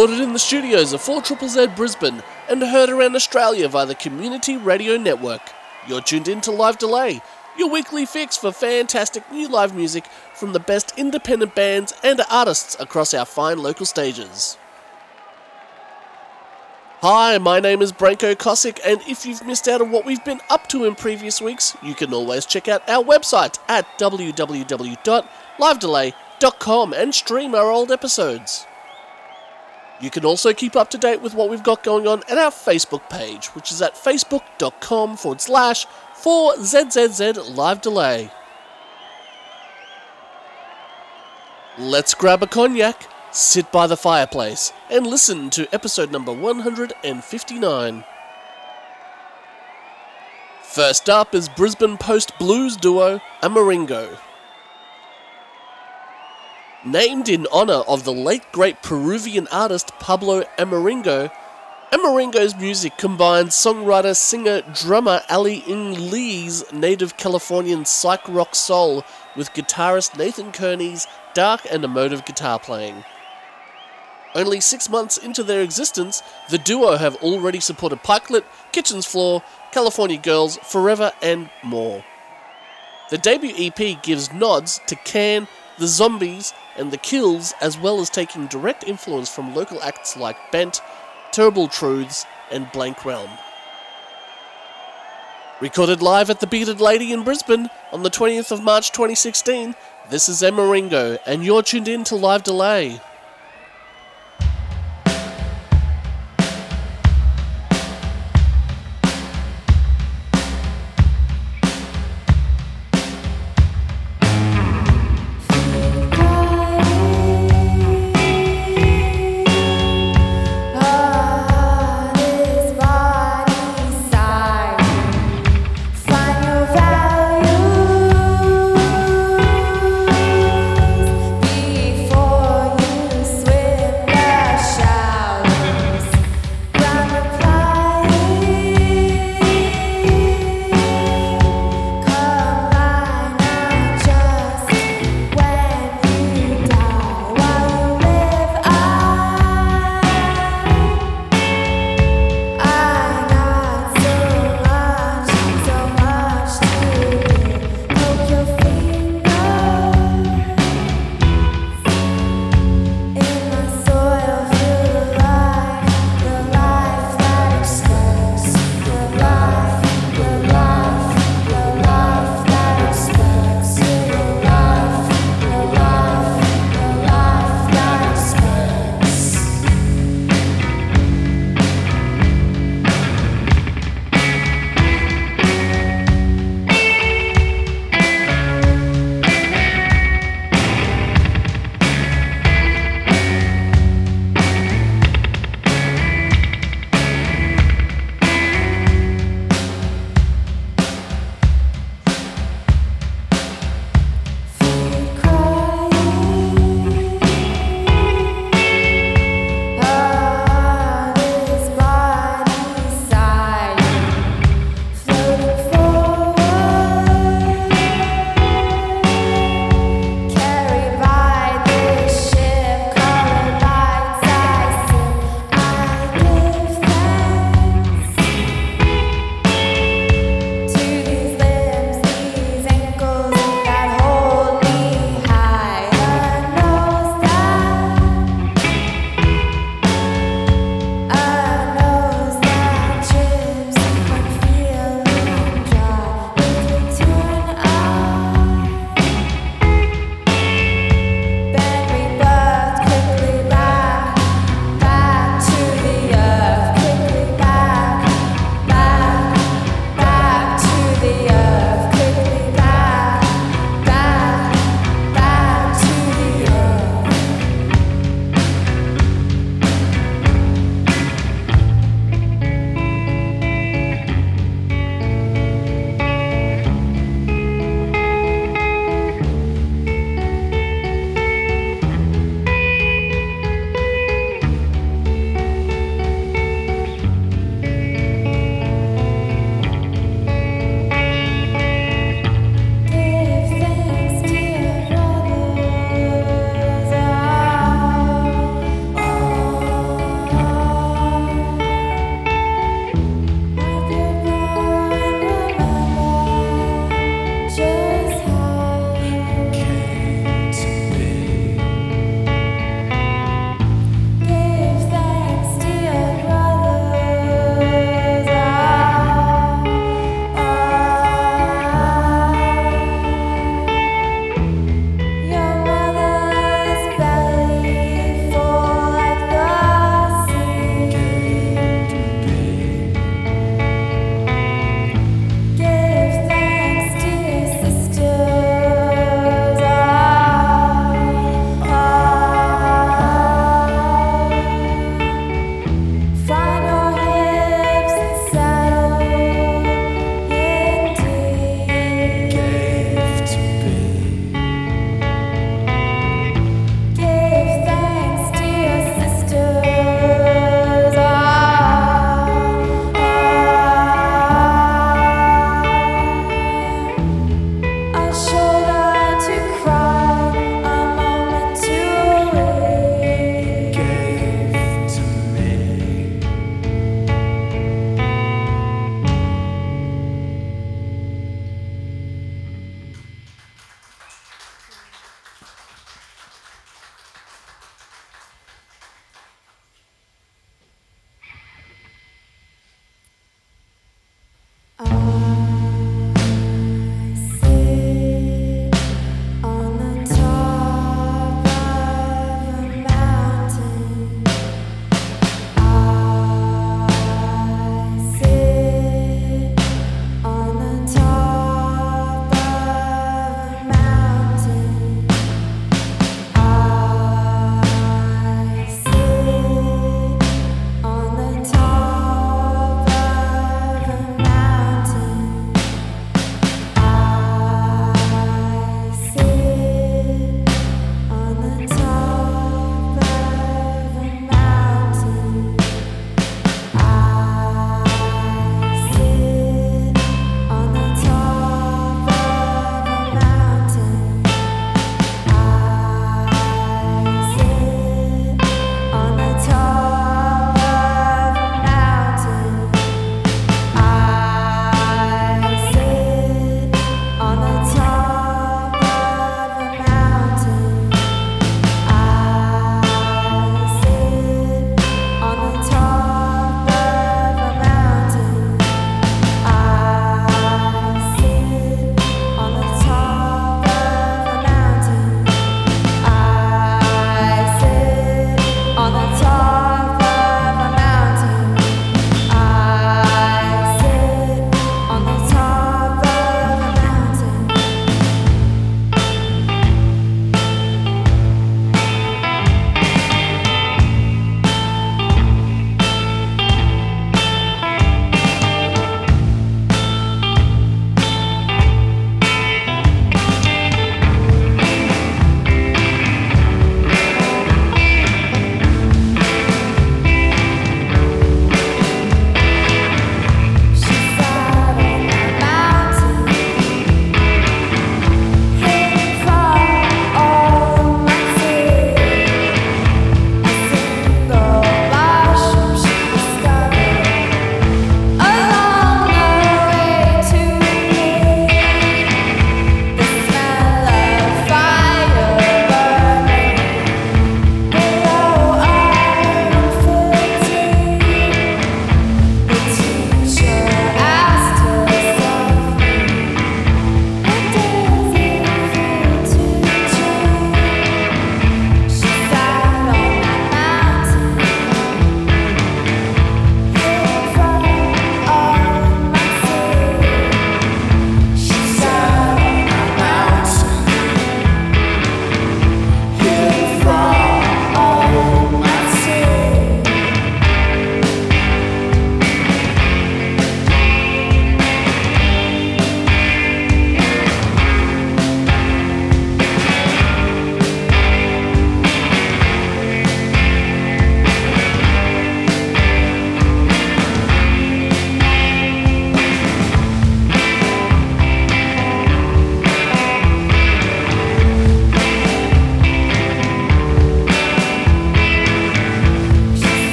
Recorded in the studios of 4 Triple Z Brisbane and heard around Australia via the Community Radio Network. You're tuned in to Live Delay, your weekly fix for fantastic new live music from the best independent bands and artists across our fine local stages. Hi, my name is Branko Kosick, and if you've missed out on what we've been up to in previous weeks, you can always check out our website at www.livedelay.com and stream our old episodes. You can also keep up to date with what we've got going on at our Facebook page, which is at facebook.com forward slash 4ZZZ Live Delay. Let's grab a cognac, sit by the fireplace, and listen to episode number 159. First up is Brisbane post blues duo Amaringo. Named in honor of the late great Peruvian artist Pablo Amaringo, Amaringo's music combines songwriter, singer, drummer Ali Ng Lee's native Californian psych rock soul with guitarist Nathan Kearney's dark and emotive guitar playing. Only six months into their existence, the duo have already supported Pikelet, Kitchen's Floor, California Girls, Forever, and more. The debut EP gives nods to Can, The Zombies, and The Kills, as well as taking direct influence from local acts like Bent, Terrible Truths, and Blank Realm. Recorded live at the Bearded Lady in Brisbane on the 20th of March 2016, this is Amaringo, and you're tuned in to Live Delay.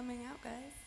Coming out, guys.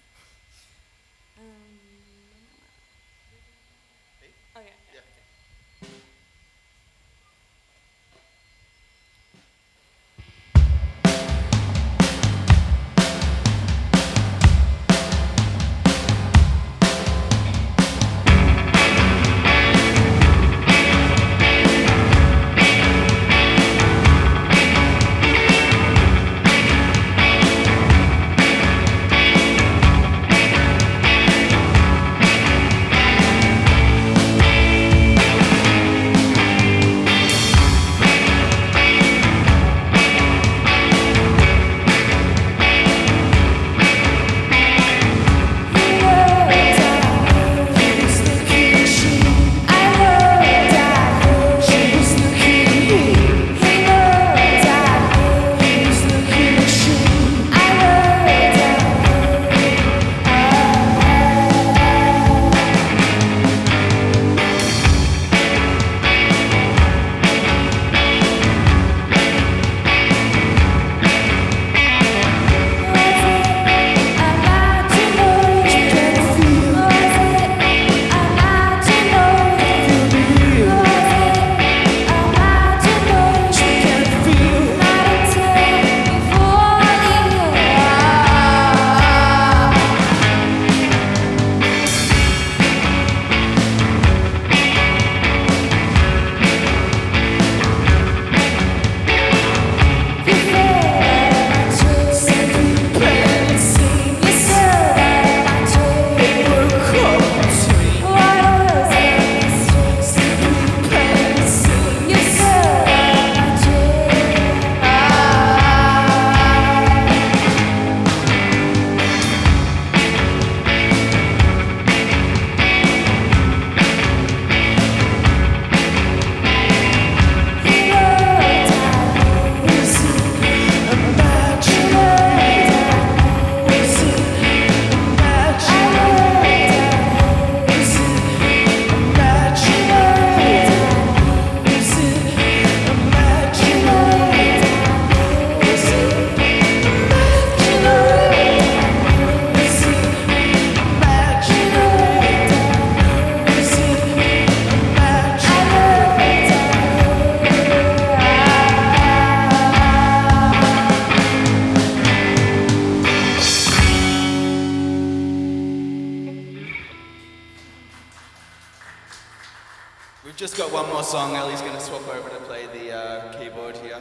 We've just got one more song. Ellie's going to swap over to play the uh, keyboard here.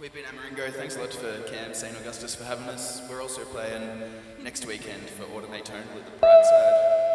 We've been Amaringo. Thanks a lot for Cam St. Augustus for having us. We're also playing next weekend for Automate Tone at the Bright Side.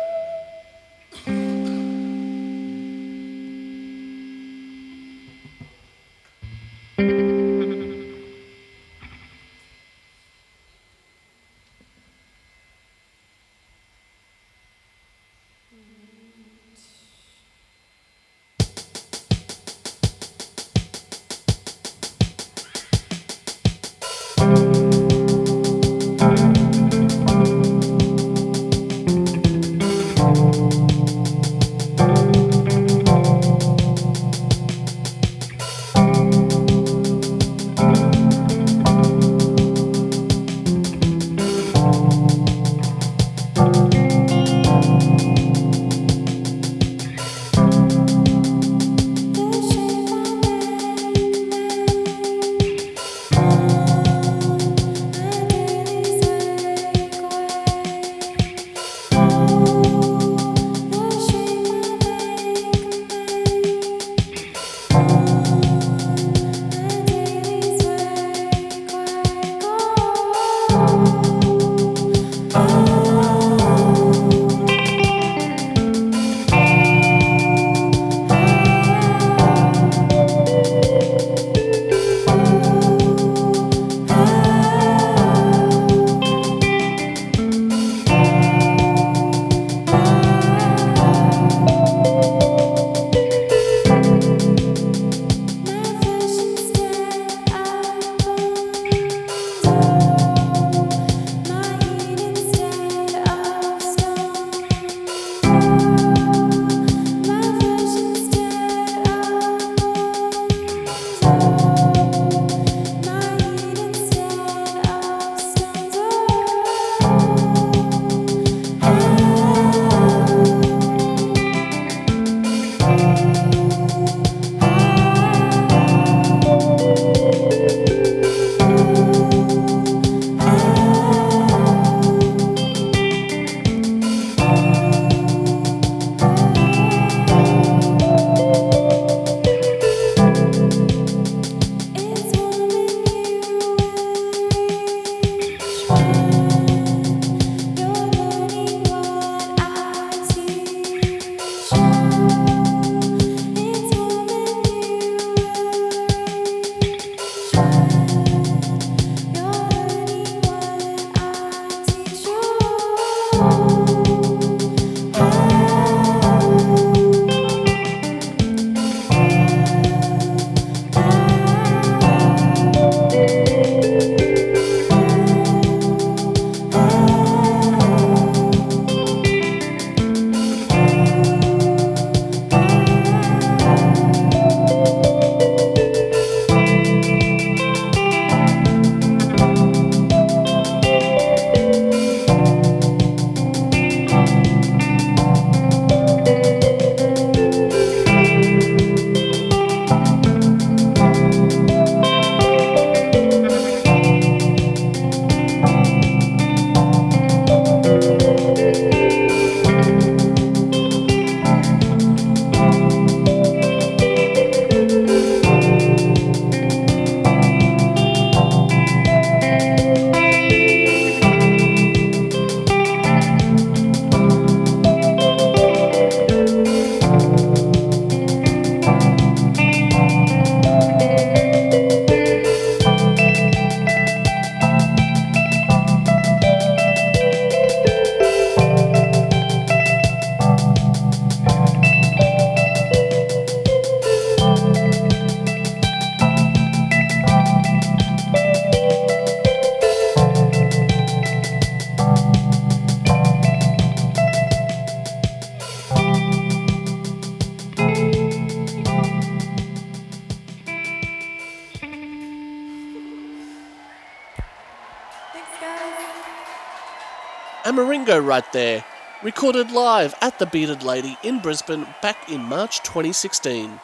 Right there, recorded live at the Bearded Lady in Brisbane back in March 2016.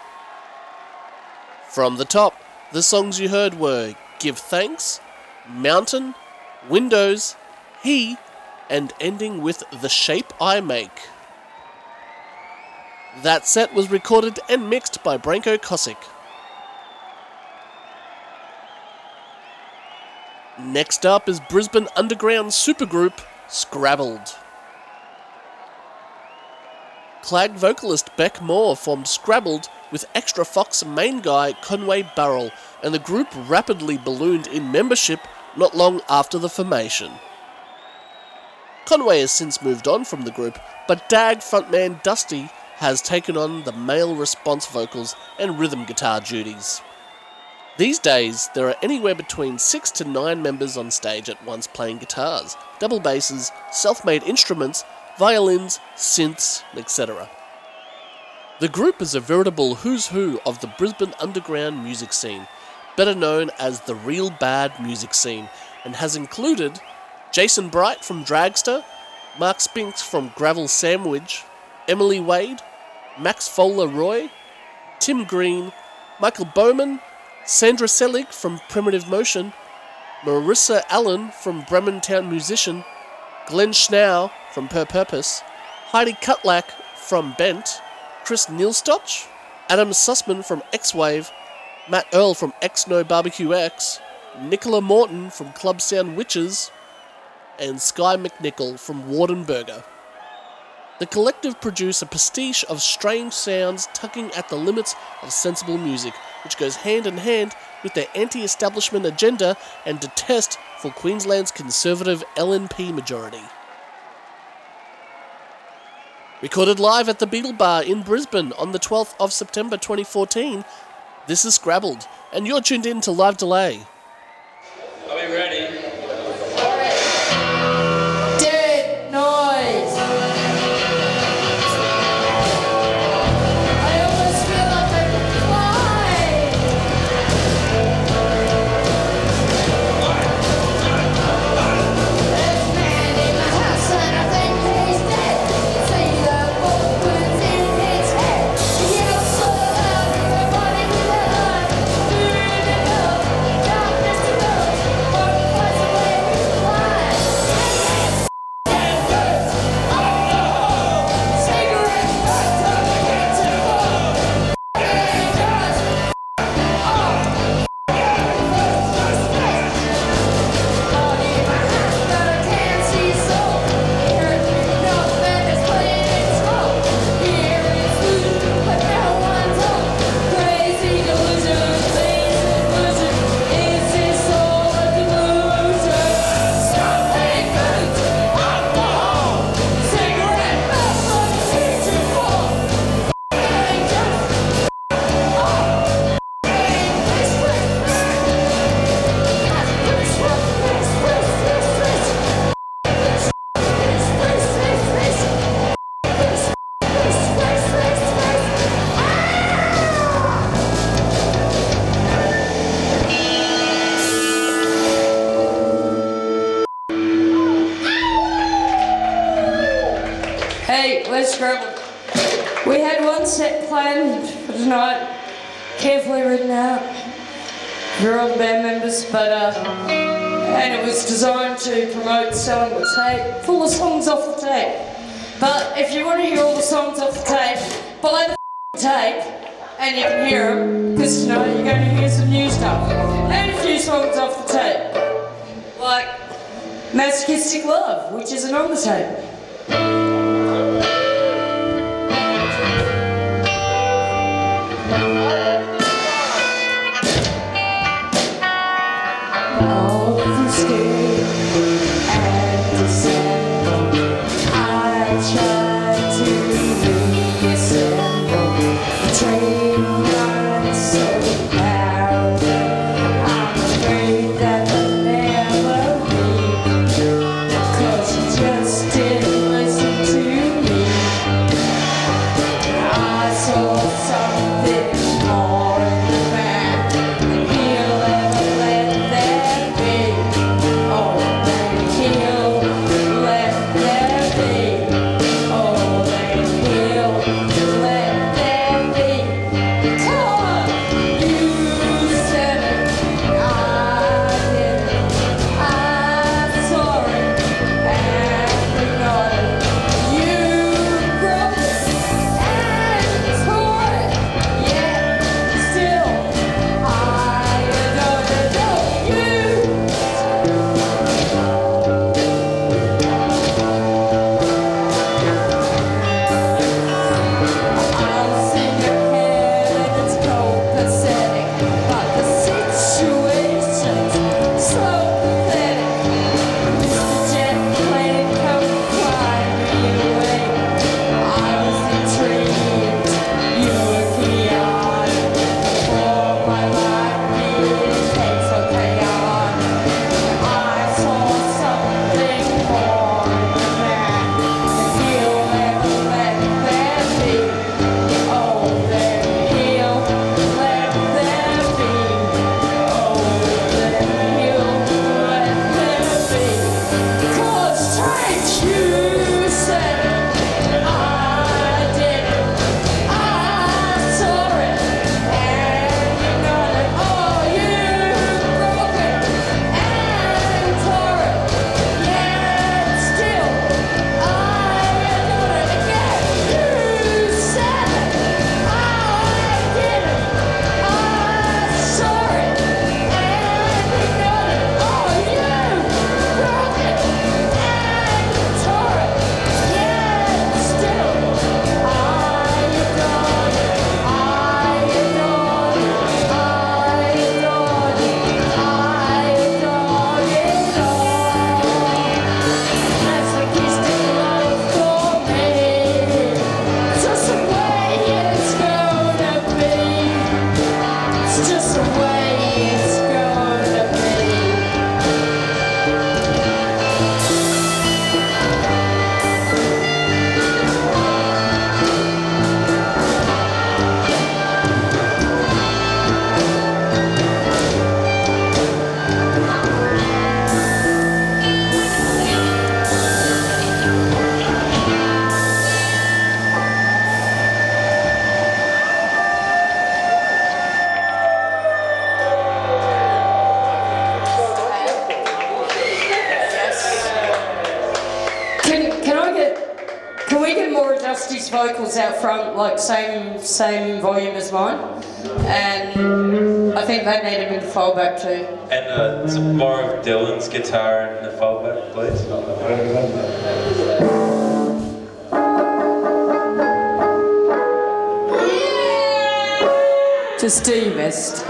From the top, the songs you heard were Give Thanks, Mountain, Windows, He, and ending with The Shape I Make. That set was recorded and mixed by Branko Kosick. Next up is Brisbane underground supergroup Scrabbled. Clag vocalist Beck Moore formed Scrabbled with Extra Fox main guy Conway Burrell, and the group rapidly ballooned in membership not long after the formation. Conway has since moved on from the group, but Dag frontman Dusty has taken on the male response vocals and rhythm guitar duties. These days, there are anywhere between six to nine members on stage at once playing guitars, double basses, self made instruments, violins, synths, etc. The group is a veritable who's who of the Brisbane underground music scene, better known as the Real Bad Music Scene, and has included Jason Bright from Dragster, Mark Spinks from Gravel Sandwich, Emily Wade, Max Fowler Roy, Tim Green, Michael Bowman, Sandra Selig from Primitive Motion, Marissa Allen from Bremen Town Musician, Glenn Schnau from Per Purpose, Heidi Kutlak from Bent, Chris Nielstoch, Adam Sussman from X Wave, Matt Earl from X No Barbecue X, Nicola Morton from Club Sound Witches, and Sky McNichol from Warden Burger. The collective produce a pastiche of strange sounds tugging at the limits of sensible music, which goes hand in hand with their anti establishment agenda and detest for Queensland's conservative LNP majority. Recorded live at the Beetle Bar in Brisbane on the 12th of September 2014, this is Scrabbled, and you're tuned in to Live Delay. Uh, and it was designed to promote selling the tape, full of songs off the tape. But if you want to hear all the songs off the tape, buy the tape and you can hear them, because you know you're going to hear some new stuff. And a few songs off the tape, like Masochistic Love, which isn't on the tape. same volume as mine, and I think they need him in the fallback too. And uh, some more of Dylan's guitar in the fallback, please. just de-missed.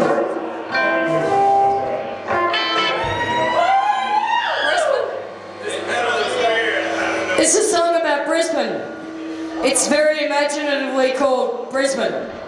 It's a song about Brisbane. It's very imaginatively called Brisbane.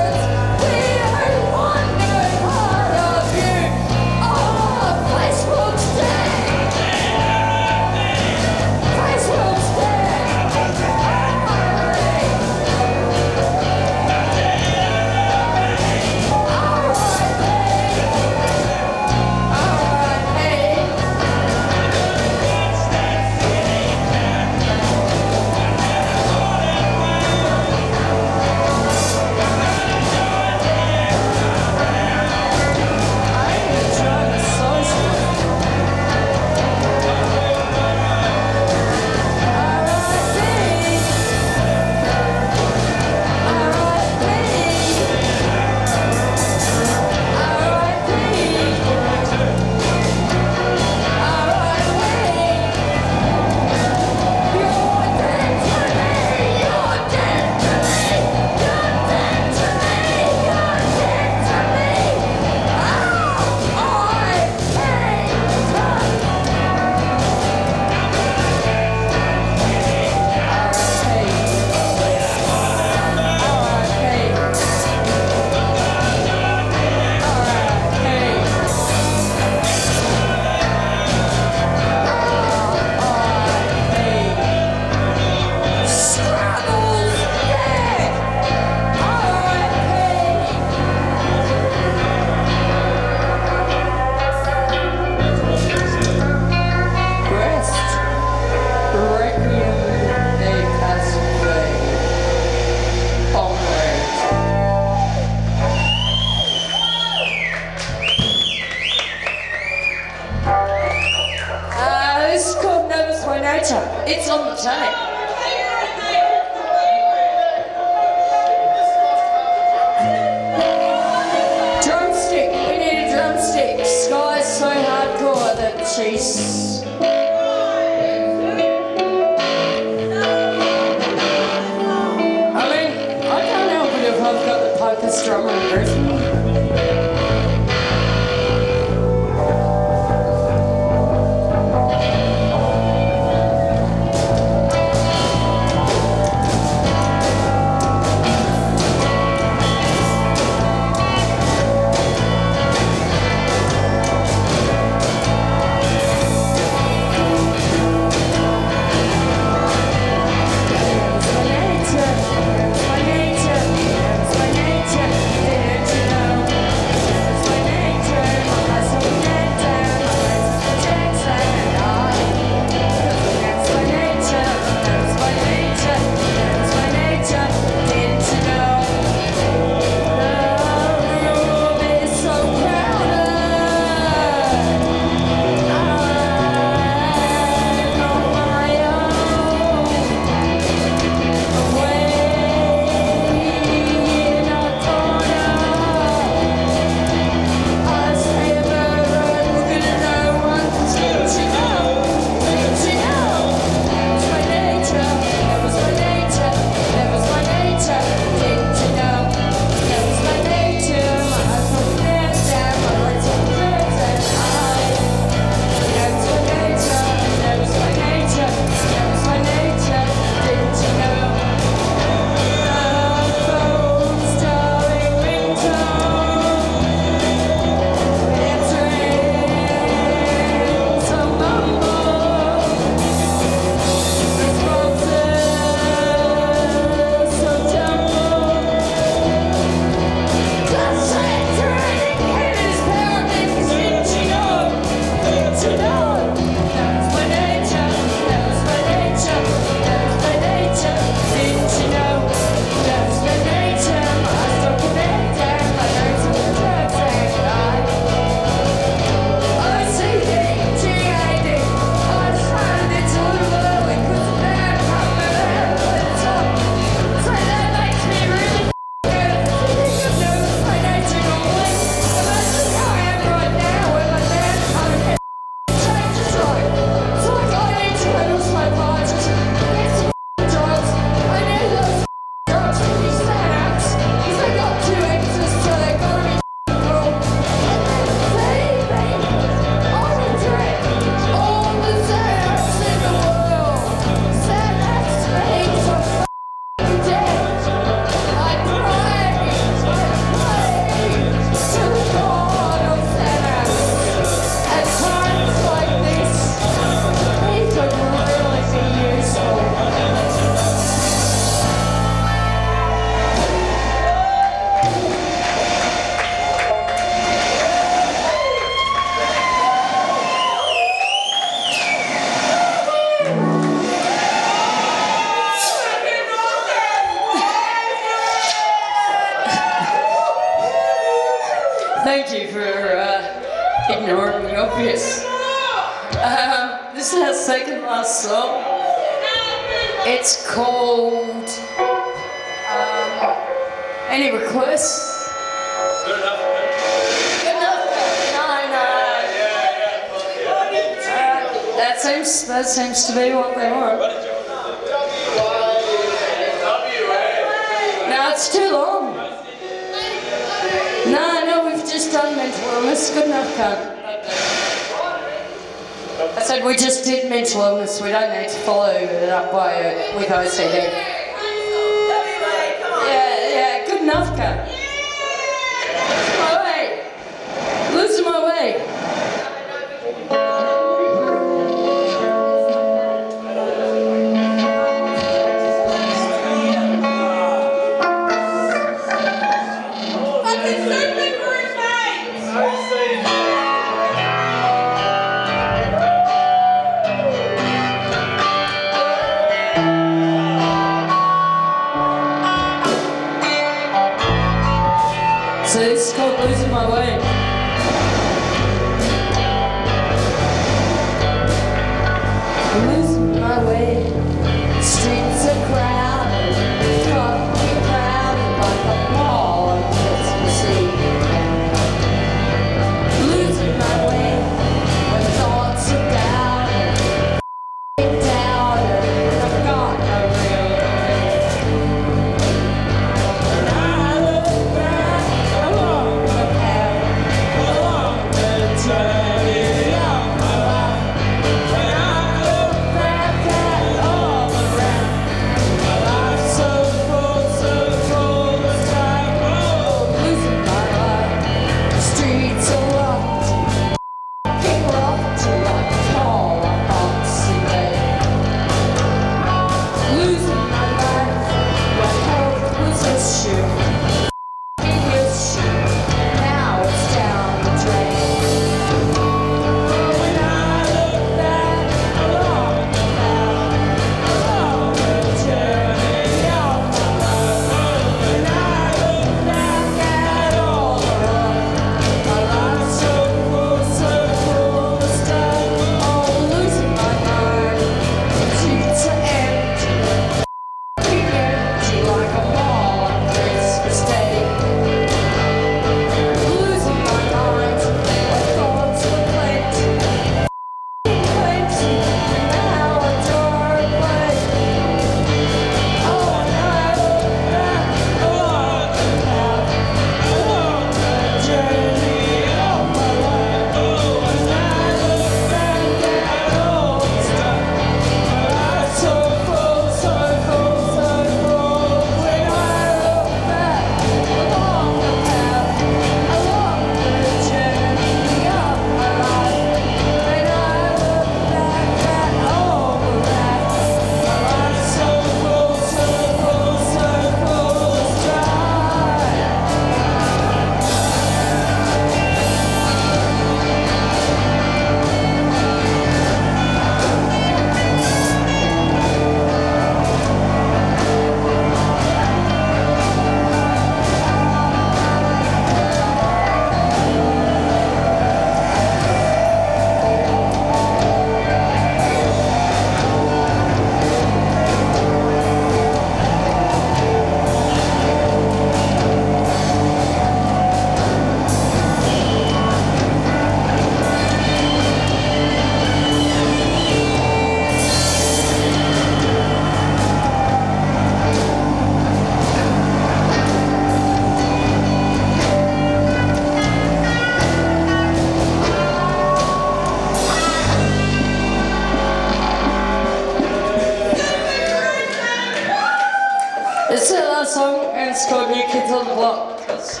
song and it's called New Kids on the Block because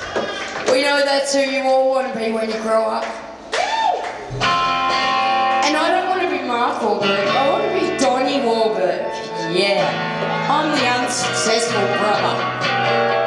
we know that's who you all want to be when you grow up. And I don't want to be Mark Wahlberg, I want to be Donnie Wahlberg. Yeah, I'm the unsuccessful brother.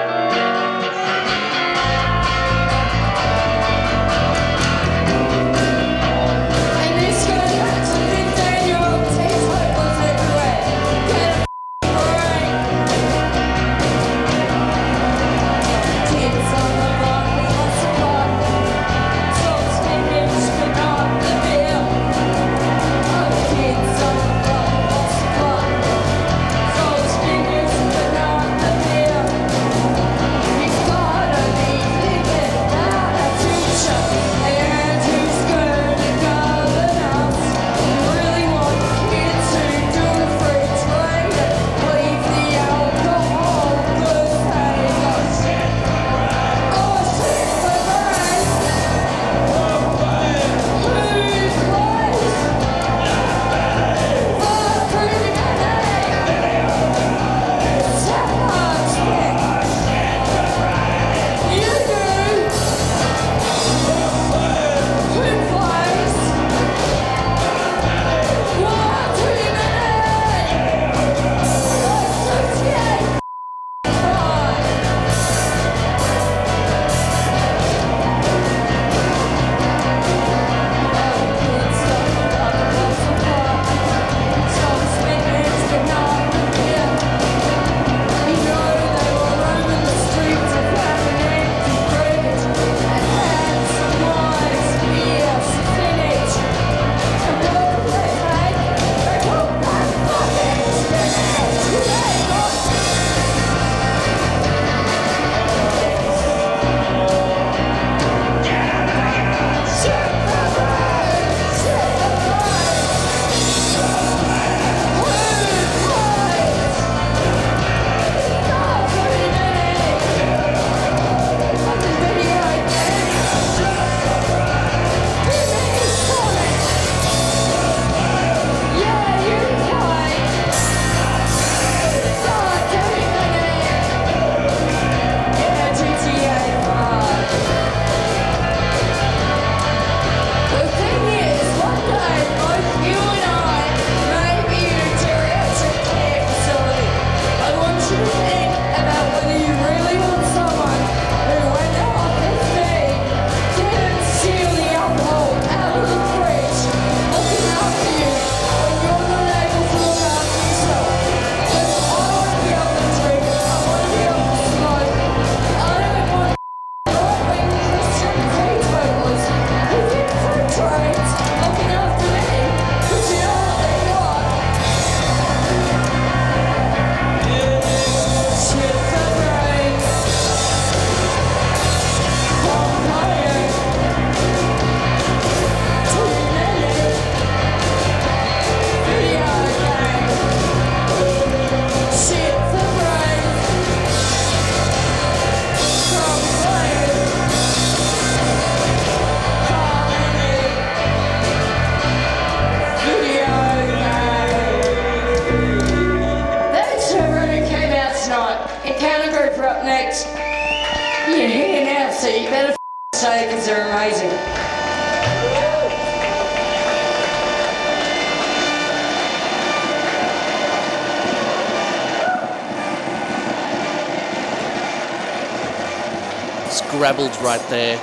Scrabbled right there.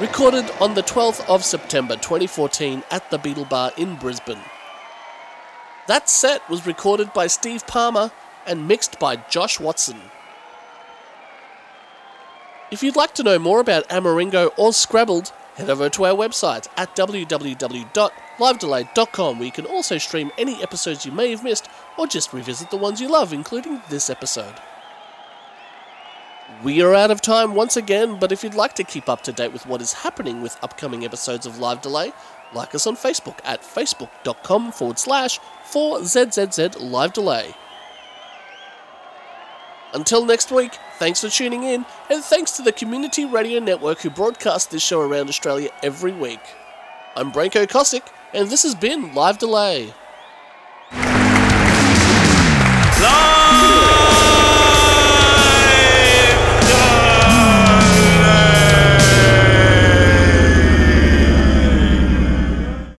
Recorded on the 12th of September 2014 at the Beetle Bar in Brisbane. That set was recorded by Steve Palmer and mixed by Josh Watson. If you'd like to know more about Amaringo or Scrabbled, head over to our website at www.livedelay.com where you can also stream any episodes you may have missed or just revisit the ones you love, including this episode. We are out of time once again, but if you'd like to keep up to date with what is happening with upcoming episodes of Live Delay, like us on Facebook at facebook.com forward slash 4ZZZ Live Delay. Until next week, thanks for tuning in, and thanks to the Community Radio Network who broadcast this show around Australia every week. I'm Branko Kosick, and this has been Live Delay. Live